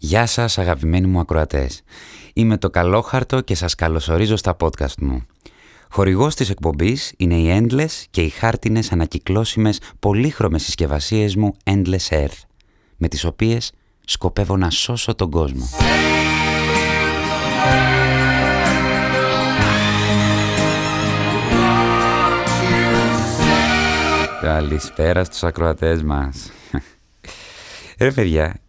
Γεια σας αγαπημένοι μου ακροατές. Είμαι το Καλόχαρτο και σας καλωσορίζω στα podcast μου. Χορηγός της εκπομπής είναι οι Endless και οι χάρτινες ανακυκλώσιμες πολύχρωμες συσκευασίες μου Endless Earth, με τις οποίες σκοπεύω να σώσω τον κόσμο. Καλησπέρα στους ακροατές μας. Ρε παιδιά,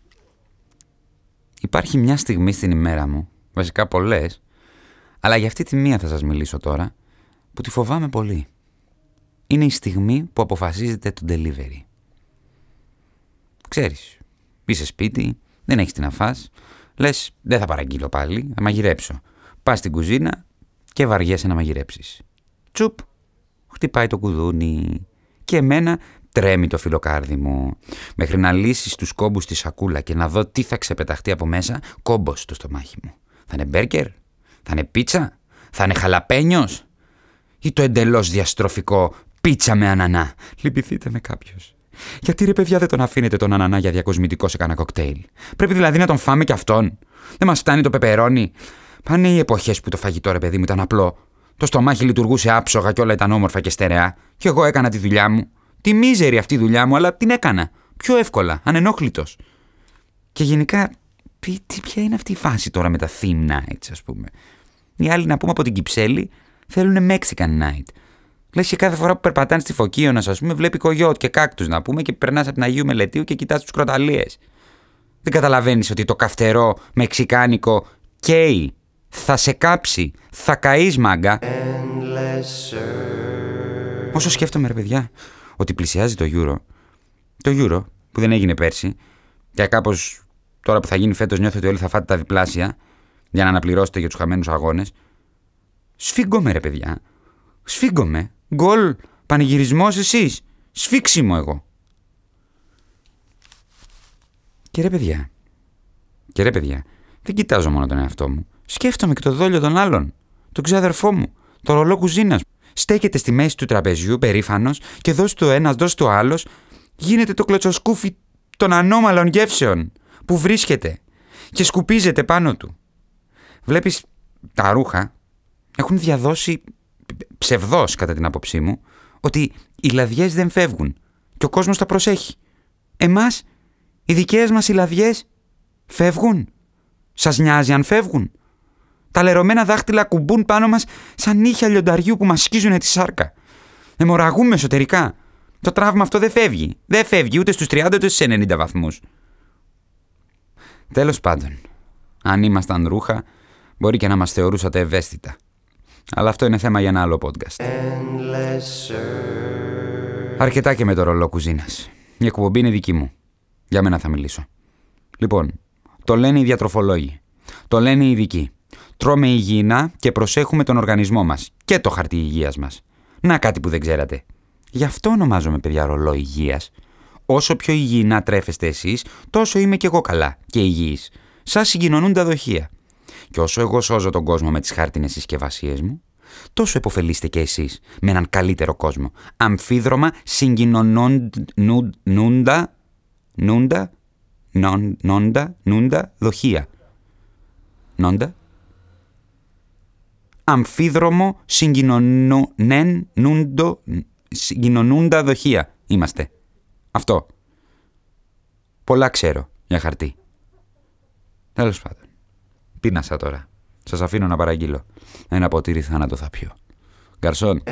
υπάρχει μια στιγμή στην ημέρα μου, βασικά πολλές, αλλά για αυτή τη μία θα σας μιλήσω τώρα, που τη φοβάμαι πολύ. Είναι η στιγμή που αποφασίζετε το delivery. Ξέρεις, είσαι σπίτι, δεν έχεις τι να φας, λες δεν θα παραγγείλω πάλι, θα μαγειρέψω. Πας στην κουζίνα και βαριέσαι να μαγειρέψεις. Τσουπ, χτυπάει το κουδούνι και εμένα τρέμει το φιλοκάρδι μου. Μέχρι να λύσεις τους κόμπους στη σακούλα και να δω τι θα ξεπεταχτεί από μέσα, κόμπος στο στομάχι μου. Θα είναι μπέρκερ, θα είναι πίτσα, θα είναι χαλαπένιος ή το εντελώς διαστροφικό πίτσα με ανανά. Λυπηθείτε με κάποιος. Γιατί ρε παιδιά δεν τον αφήνετε τον ανανά για διακοσμητικό σε κανένα κοκτέιλ; Πρέπει δηλαδή να τον φάμε κι αυτόν. Δεν μας φτάνει το πεπερόνι. Πάνε οι εποχές που το φαγητό ρε παιδί μου ήταν απλό. Το στομάχι λειτουργούσε άψογα και όλα ήταν όμορφα και στερεά. Και εγώ έκανα τη δουλειά μου. Τη μίζερη αυτή δουλειά μου, αλλά την έκανα. Πιο εύκολα, ανενόχλητος. Και γενικά, τι, ποια είναι αυτή η φάση τώρα με τα theme nights, ας πούμε; Οι άλλοι να πούμε από την Κυψέλη θέλουν Mexican night. Λες και κάθε φορά που περπατάνε στη Φωκίωνας, ας πούμε, βλέπει κογιότ και κάκτους να πούμε και περνάς από την Αγίου Μελετίου και κοιτάς τους κροταλίες. Δεν καταλαβαίνεις ότι το καυτερό μεξικάνικο καίει, θα σε κάψει, θα καείς μάγκα. Όσο σκέφτομαι, ρε παιδιά, ότι πλησιάζει το Euro, το Euro που δεν έγινε πέρσι, και κάπως τώρα που θα γίνει φέτος νιώθω ότι όλοι θα φάτε τα διπλάσια για να αναπληρώσετε για τους χαμένους αγώνες. Σφίγγομαι, ρε παιδιά. Σφίγγομαι. Γκολ, πανηγυρισμός εσείς. Σφίξιμο εγώ. Και ρε παιδιά. Και ρε παιδιά, δεν κοιτάζω μόνο τον εαυτό μου. Σκέφτομαι και το δόλιο των άλλων. Τον ξάδερφό μου. Το ρολό κουζίνας στέκεται στη μέση του τραπεζιού περήφανος και δώσει το ένας, δώσει το άλλος, γίνεται το κλωτσοσκούφι των ανώμαλων γεύσεων που βρίσκεται και σκουπίζεται πάνω του. Βλέπεις τα ρούχα έχουν διαδώσει ψευδός κατά την άποψή μου ότι οι λαδιές δεν φεύγουν και ο κόσμος τα προσέχει. Εμάς, οι δικές μας οι λαδιές φεύγουν. Σας νοιάζει αν φεύγουν; Τα λερωμένα δάχτυλα κουμπούν πάνω μας σαν νύχια λιονταριού που μας σκίζουν τη σάρκα. Εμοραγούμε εσωτερικά. Το τραύμα αυτό δεν φεύγει. Δεν φεύγει ούτε στους 30 ούτε στους 90 βαθμούς. Τέλος πάντων, αν ήμασταν ρούχα, μπορεί και να μας θεωρούσατε ευαίσθητα. Αλλά αυτό είναι θέμα για ένα άλλο podcast. Αρκετά και με το ρολό κουζίνας. Η εκπομπή είναι δική μου. Για μένα θα μιλήσω. Λοιπόν, το λένε οι διατροφολόγοι. Το λένε οι ειδικοί. Τρώμε υγιεινά και προσέχουμε τον οργανισμό μας και το χαρτί υγείας μας. Να κάτι που δεν ξέρατε. Γι' αυτό ονομάζομαι παιδιά ρολό υγείας. Όσο πιο υγιεινά τρέφεστε εσείς, τόσο είμαι κι εγώ καλά και υγιής. Σας συγκοινωνούν τα δοχεία. Και όσο εγώ σώζω τον κόσμο με τις χάρτινες συσκευασίες μου, τόσο επωφελείστε κι εσείς με έναν καλύτερο κόσμο. Αμφίδρομα συγκοινωνούντα. Νούντα. Νόντα. Νούντα. Δοχεία. Νόντα αμφίδρομο συγκοινωνούντα δοχεία είμαστε. Αυτό. Πολλά ξέρω για χαρτί. Τέλος πάντων. Πίνασα τώρα. Σας αφήνω να παραγγείλω. Ένα ποτήρι θάνατο θα πιω. Γκαρσόν.